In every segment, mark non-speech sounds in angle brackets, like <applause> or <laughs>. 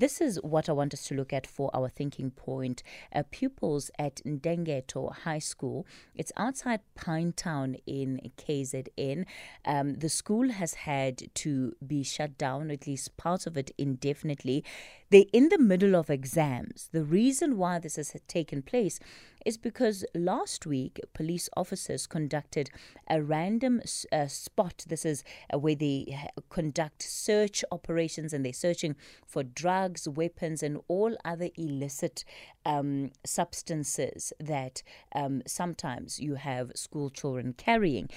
this is what I want us to look at for our thinking point. Uh, pupils at Ndengetho High School, it's outside Pinetown in KZN. Um, the school has had to be shut down, at least part of it indefinitely. They're in the middle of exams. The reason why this has taken place is because last week police officers conducted a random uh, spot. This is uh, where they conduct search operations and they're searching for drugs, weapons, and all other illicit um, substances that um, sometimes you have school children carrying.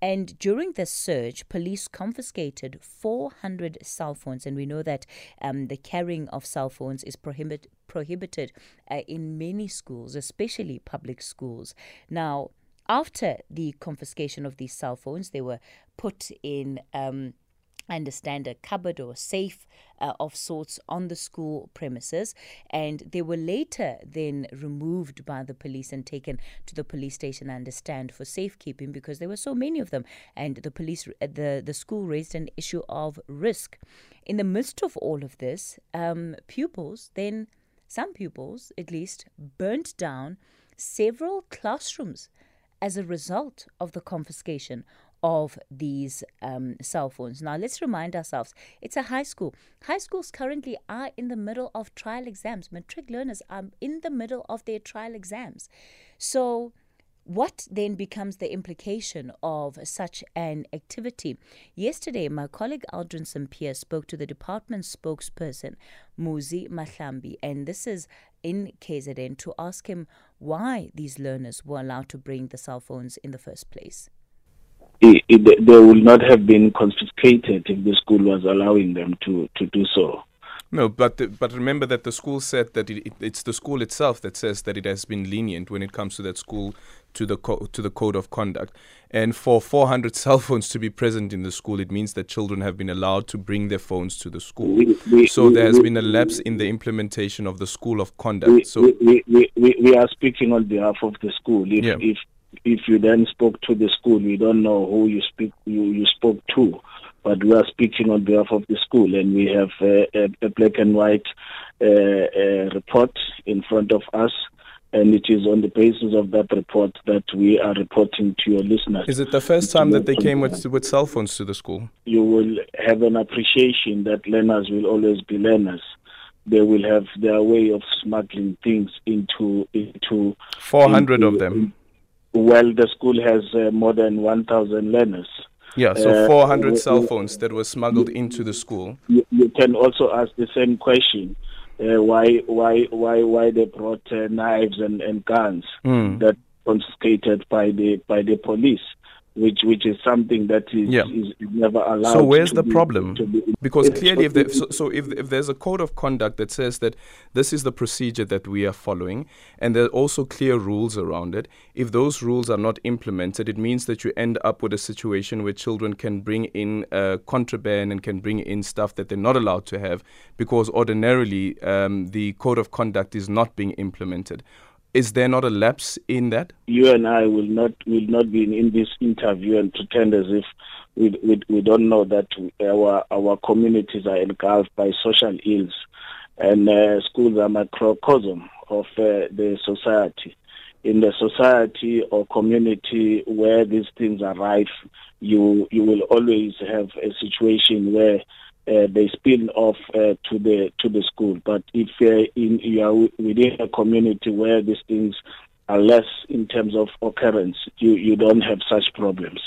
And during this search, police confiscated 400 cell phones, and we know that um, the carrying of cell phones is prohibit- prohibited uh, in many schools, especially public schools. Now, after the confiscation of these cell phones, they were put in um, I understand a cupboard or safe uh, of sorts on the school premises, and they were later then removed by the police and taken to the police station. I understand for safekeeping because there were so many of them, and the police, uh, the the school raised an issue of risk. In the midst of all of this, um, pupils then, some pupils at least, burnt down several classrooms as a result of the confiscation of these um, cell phones. Now, let's remind ourselves it's a high school. High schools currently are in the middle of trial exams. Matric learners are in the middle of their trial exams. So, what then becomes the implication of such an activity? Yesterday, my colleague Aldrin Sampear spoke to the department spokesperson, Muzi Mahlambi, and this is in KZN to ask him why these learners were allowed to bring the cell phones in the first place it, it, they would not have been confiscated if the school was allowing them to, to do so. No, but the, but remember that the school said that it, it, it's the school itself that says that it has been lenient when it comes to that school to the co- to the code of conduct. And for 400 <laughs> cell phones to be present in the school, it means that children have been allowed to bring their phones to the school. We, we, so there has been a lapse in the implementation of the school of conduct. so we, we, we, are speaking on behalf of the school. If, yeah. if if you then spoke to the school, we don't know who you speak you, you spoke to, but we are speaking on behalf of the school, and we have a, a black and white uh, uh, report in front of us. And it is on the basis of that report that we are reporting to your listeners. Is it the first time that they came with with cell phones to the school? You will have an appreciation that learners will always be learners they will have their way of smuggling things into into 400 into, of them well, the school has uh, more than 1,000 learners. Yeah, so uh, 400 uh, cell phones that were smuggled into the school. You, you can also ask the same question: uh, why, why, why, why they brought uh, knives and, and guns mm. that confiscated by the by the police? Which which is something that is, yeah. is never allowed. So where's the be, problem? Be, because clearly, if there, so, so if if there's a code of conduct that says that this is the procedure that we are following, and there are also clear rules around it, if those rules are not implemented, it means that you end up with a situation where children can bring in uh, contraband and can bring in stuff that they're not allowed to have because ordinarily um, the code of conduct is not being implemented is there not a lapse in that? You and I will not will not be in, this interview and pretend as if we, we, we don't know that our our communities are engulfed by social ills, and uh, schools are a microcosm of uh, the society. In the society or community where these things are rife, you you will always have a situation where uh, they spill off uh, to the to the school. But if uh, in, you are within a community where these things are less in terms of occurrence, you, you don't have such problems.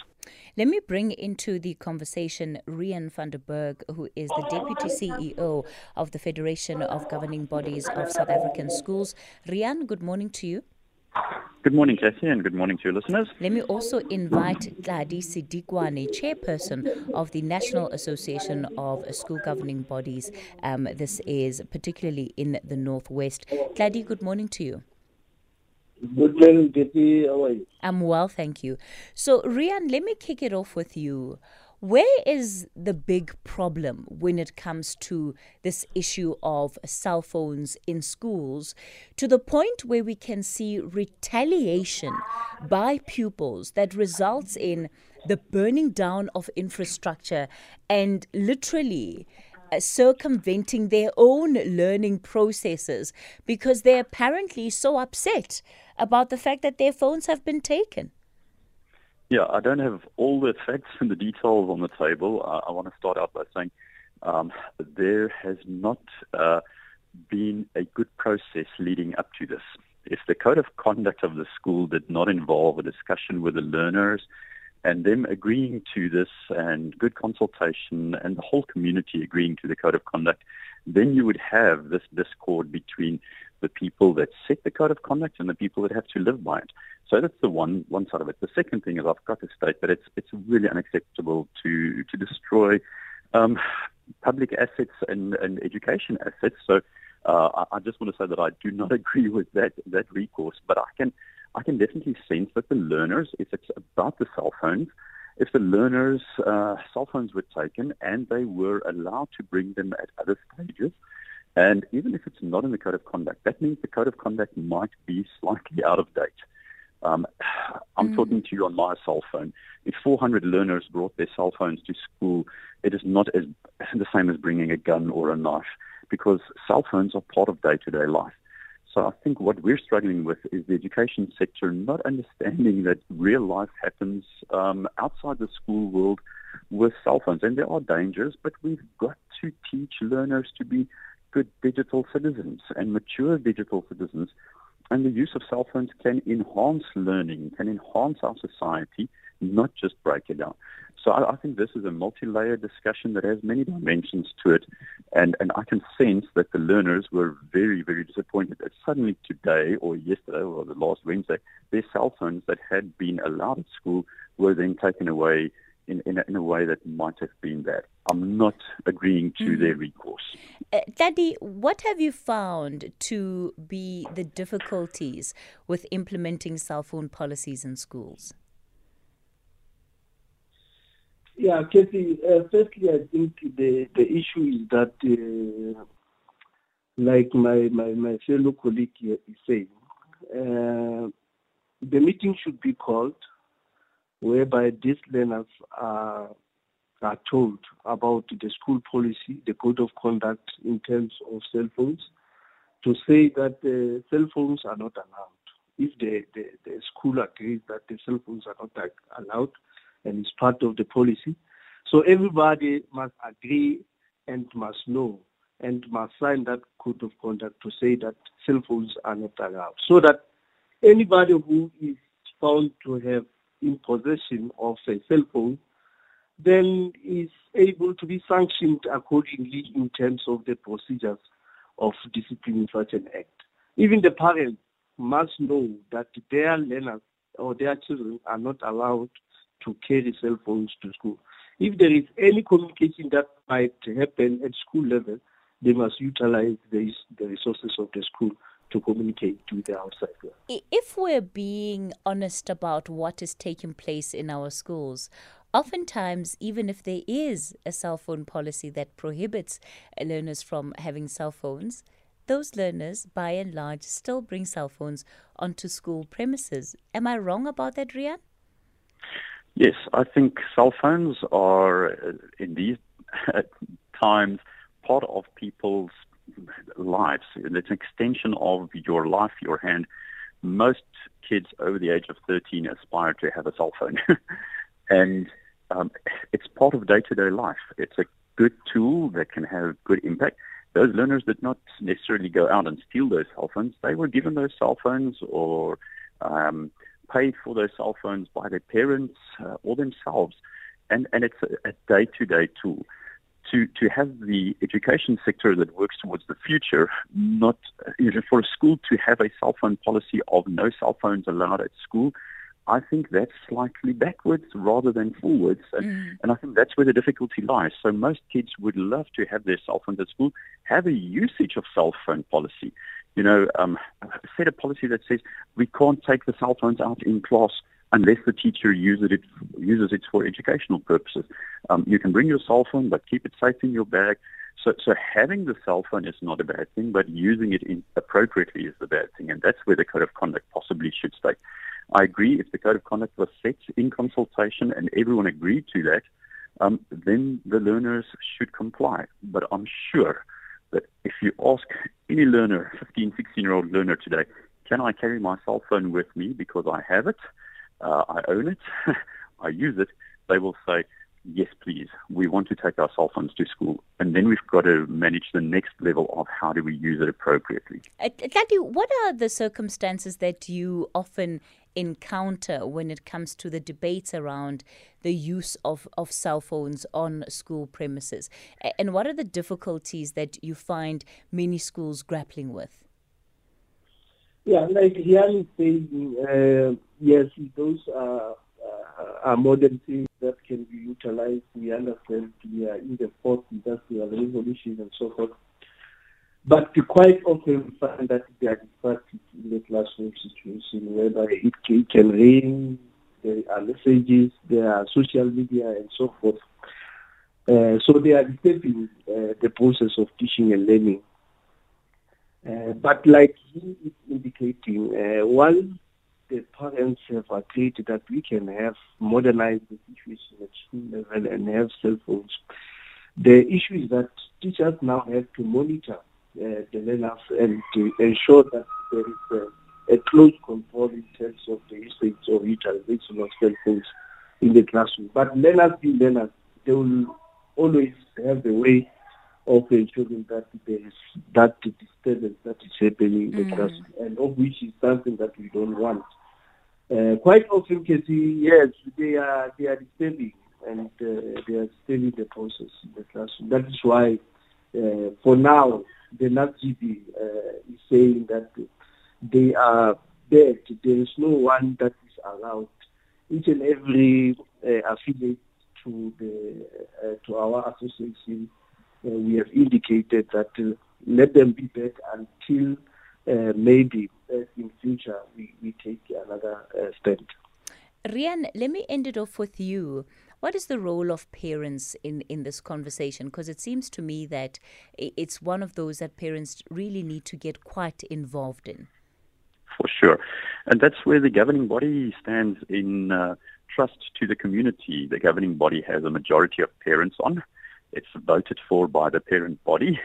Let me bring into the conversation Riaan van der Bergh, who is the Deputy CEO of the Federation of Governing Bodies of South African Schools. Riaan, good morning to you. Good morning, Cassie, and good morning to your listeners. Let me also invite Tladi Sedikwane, chairperson of the National Association of School Governing Bodies. Um, this is particularly in the Northwest. Tladi, good morning to you. Good morning, Deputy. How are you? I'm well, thank you. So, Riaan, let me kick it off with you. Where is the big problem when it comes to this issue of cell phones in schools to the point where we can see retaliation by pupils that results in the burning down of infrastructure and literally uh, circumventing their own learning processes because they're apparently so upset about the fact that their phones have been taken. Yeah, I don't have all the facts and the details on the table. I, I want to start out by saying um, there has not uh, been a good process leading up to this. If the code of conduct of the school did not involve a discussion with the learners and them agreeing to this and good consultation and the whole community agreeing to the code of conduct, then you would have this discord between the people that set the code of conduct and the people that have to live by it. So that's the one one side of it. The second thing is I've got to state that it's it's really unacceptable to to destroy um, public assets and, and education assets. So uh, I, I just want to say that I do not <laughs> agree with that that recourse, but I can I can definitely sense that the learners, if it's about the cell phones, if the learners' uh, cell phones were taken and they were allowed to bring them at other stages, and even if it's not in the code of conduct, that means the code of conduct might be slightly out of date. Um, I'm mm. talking to you on my cell phone. If 400 learners brought their cell phones to school, it is not as <laughs> the same as bringing a gun or a knife because cell phones are part of day-to-day life. So I think what we're struggling with is the education sector not understanding that real life happens um, outside the school world with cell phones. And there are dangers, but we've got to teach learners to be good digital citizens and mature digital citizens. And the use of cell phones can enhance learning, can enhance our society, not just break it down. So I, I think this is a multi-layered discussion that has many dimensions to it, and and I can sense that the learners were very very disappointed that suddenly today or yesterday or the last Wednesday their cell phones that had been allowed at school were then taken away in, in, a, in a way that might have been bad. I'm not agreeing to mm-hmm. their recourse. Uh, Tladi, what have you found to be the difficulties with implementing cell phone policies in schools? Yeah, Kathy, uh, firstly, I think the, the issue is that, uh, like my, my, my fellow colleague is saying, uh, the meeting should be called whereby these learners are, are told about the school policy, the code of conduct in terms of cell phones, to say that cell phones are not allowed. If the, the, the school agrees that the cell phones are not allowed, and it's part of the policy. So everybody must agree and must know and must sign that code of conduct to say that cell phones are not allowed. So that anybody who is found to have in possession of a cell phone then is able to be sanctioned accordingly in terms of the procedures of disciplining such an act. Even the parents must know that their learners or their children are not allowed to carry cell phones to school. If there is any communication that might happen at school level, they must utilize the, the resources of the school to communicate to the outside world. If we're being honest about what is taking place in our schools, oftentimes, even if there is a cell phone policy that prohibits learners from having cell phones, those learners, by and large, still bring cell phones onto school premises. Am I wrong about that, Riaan? Yes, I think cell phones are, uh, in <laughs> these times, part of people's lives. And It's an extension of your life, your hand. Most kids over the age of 13 aspire to have a cell phone. <laughs> and um, it's part of day to day life. It's a good tool that can have good impact. Those learners did not necessarily go out and steal those cell phones. They were given those cell phones or um, paid for those cell phones by their parents uh, or themselves, and and it's a day to day tool. To to have the education sector that works towards the future, not you know, for a school to have a cell phone policy of no cell phones allowed at school. I think that's slightly backwards rather than forwards. And, mm. and I think that's where the difficulty lies. So most kids would love to have their cell phones at school, have a usage of cell phone policy you know, um, set a policy that says we can't take the cell phones out in class unless the teacher uses it uses it for educational purposes. Um, you can bring your cell phone, but keep it safe in your bag. So, so having the cell phone is not a bad thing, but using it in, appropriately is the bad thing, and that's where the code of conduct possibly should stay. I agree if the code of conduct was set in consultation and everyone agreed to that, um, then the learners should comply. But I'm sure that if you ask any learner, 15, 16 year old learner today, can I carry my cell phone with me because I have it, uh, I own it, <laughs> I use it, they will say, yes, please, we want to take our cell phones to school. And then we've got to manage the next level of how do we use it appropriately. Uh, what are the circumstances that you often encounter when it comes to the debates around the use of, of cell phones on school premises? And what are the difficulties that you find many schools grappling with? Yeah, like Riaan is saying, uh, yes, those are, uh, are modern things that can be utilized. We understand we are in the fourth industrial revolution and so forth. But we quite often find that they are distracted in the classroom situation, whereby it, it can rain, there are messages, there are social media and so forth. Uh, so they are disturbing uh, the process of teaching and learning. Uh, but like he is indicating, uh, once the parents have agreed that we can have modernized the situation at school level and have cell phones, the issue is that teachers now have to monitor uh, the learners and to ensure that there is a, a close control in terms of the usage or utilization of cell phones in the classroom. But learners be learners, they will always have the way of ensuring that there is that disturbance that is happening in the mm. classroom, and of which is something that we don't want. Uh, quite often, Casey, yes, they are they are disturbing and uh, they are disturbing the process in the classroom. That is why, uh, for now, the NASGB uh, is saying that they are bad. There is no one that is allowed. Each and every uh, affiliate to the uh, to our association we have indicated that uh, let them be back until uh, maybe in future we, we take another stand. Riaan, let me end it off with you. What is the role of parents in, in this conversation? Because it seems to me that it's one of those that parents really need to get quite involved in. For sure. And that's where the governing body stands in uh, trust to the community. The governing body has a majority of parents on. It's voted for by the parent body,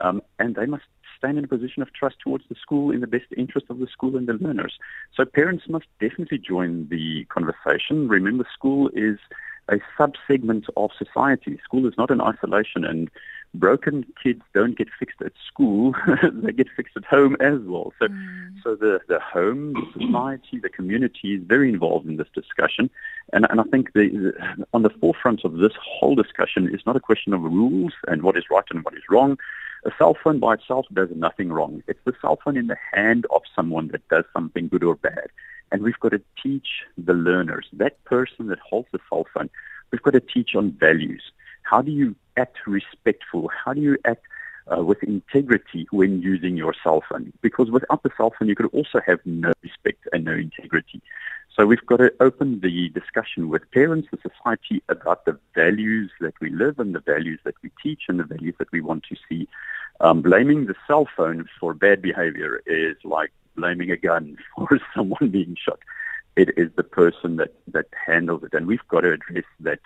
um, and they must stand in a position of trust towards the school in the best interest of the school and the learners. So parents must definitely join the conversation. Remember, school is a sub-segment of society. School is not in isolation, and broken kids don't get fixed at school; <laughs> they get fixed at home as well. So, mm. so the the home, the society, the community is very involved in this discussion, and and I think the, the on the forefront of this whole discussion is not a question of rules and what is right and what is wrong. A cell phone by itself does nothing wrong. It's the cell phone in the hand of someone that does something good or bad. And we've got to teach the learners, that person that holds the cell phone, we've got to teach on values. How do you act respectful? How do you act uh, with integrity when using your cell phone? Because without the cell phone, you could also have no respect and no integrity. So we've got to open the discussion with parents, the society, about the values that we live and the values that we teach and the values that we want to see. Um, blaming the cell phone for bad behavior is like blaming a gun <laughs> for someone being shot. It is the person that, that handles it. And we've got to address that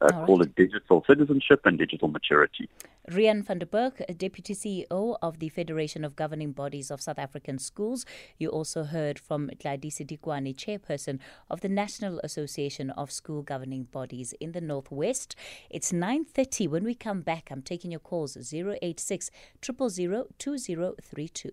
uh, right. call it digital citizenship and digital maturity. Riaan van der Bergh, Deputy CEO of the Federation of Governing Bodies of South African Schools. You also heard from Tladi Sedikwane, Chairperson of the National Association of School Governing Bodies in the Northwest. It's 9.30. When we come back, I'm taking your calls 086 000 2032.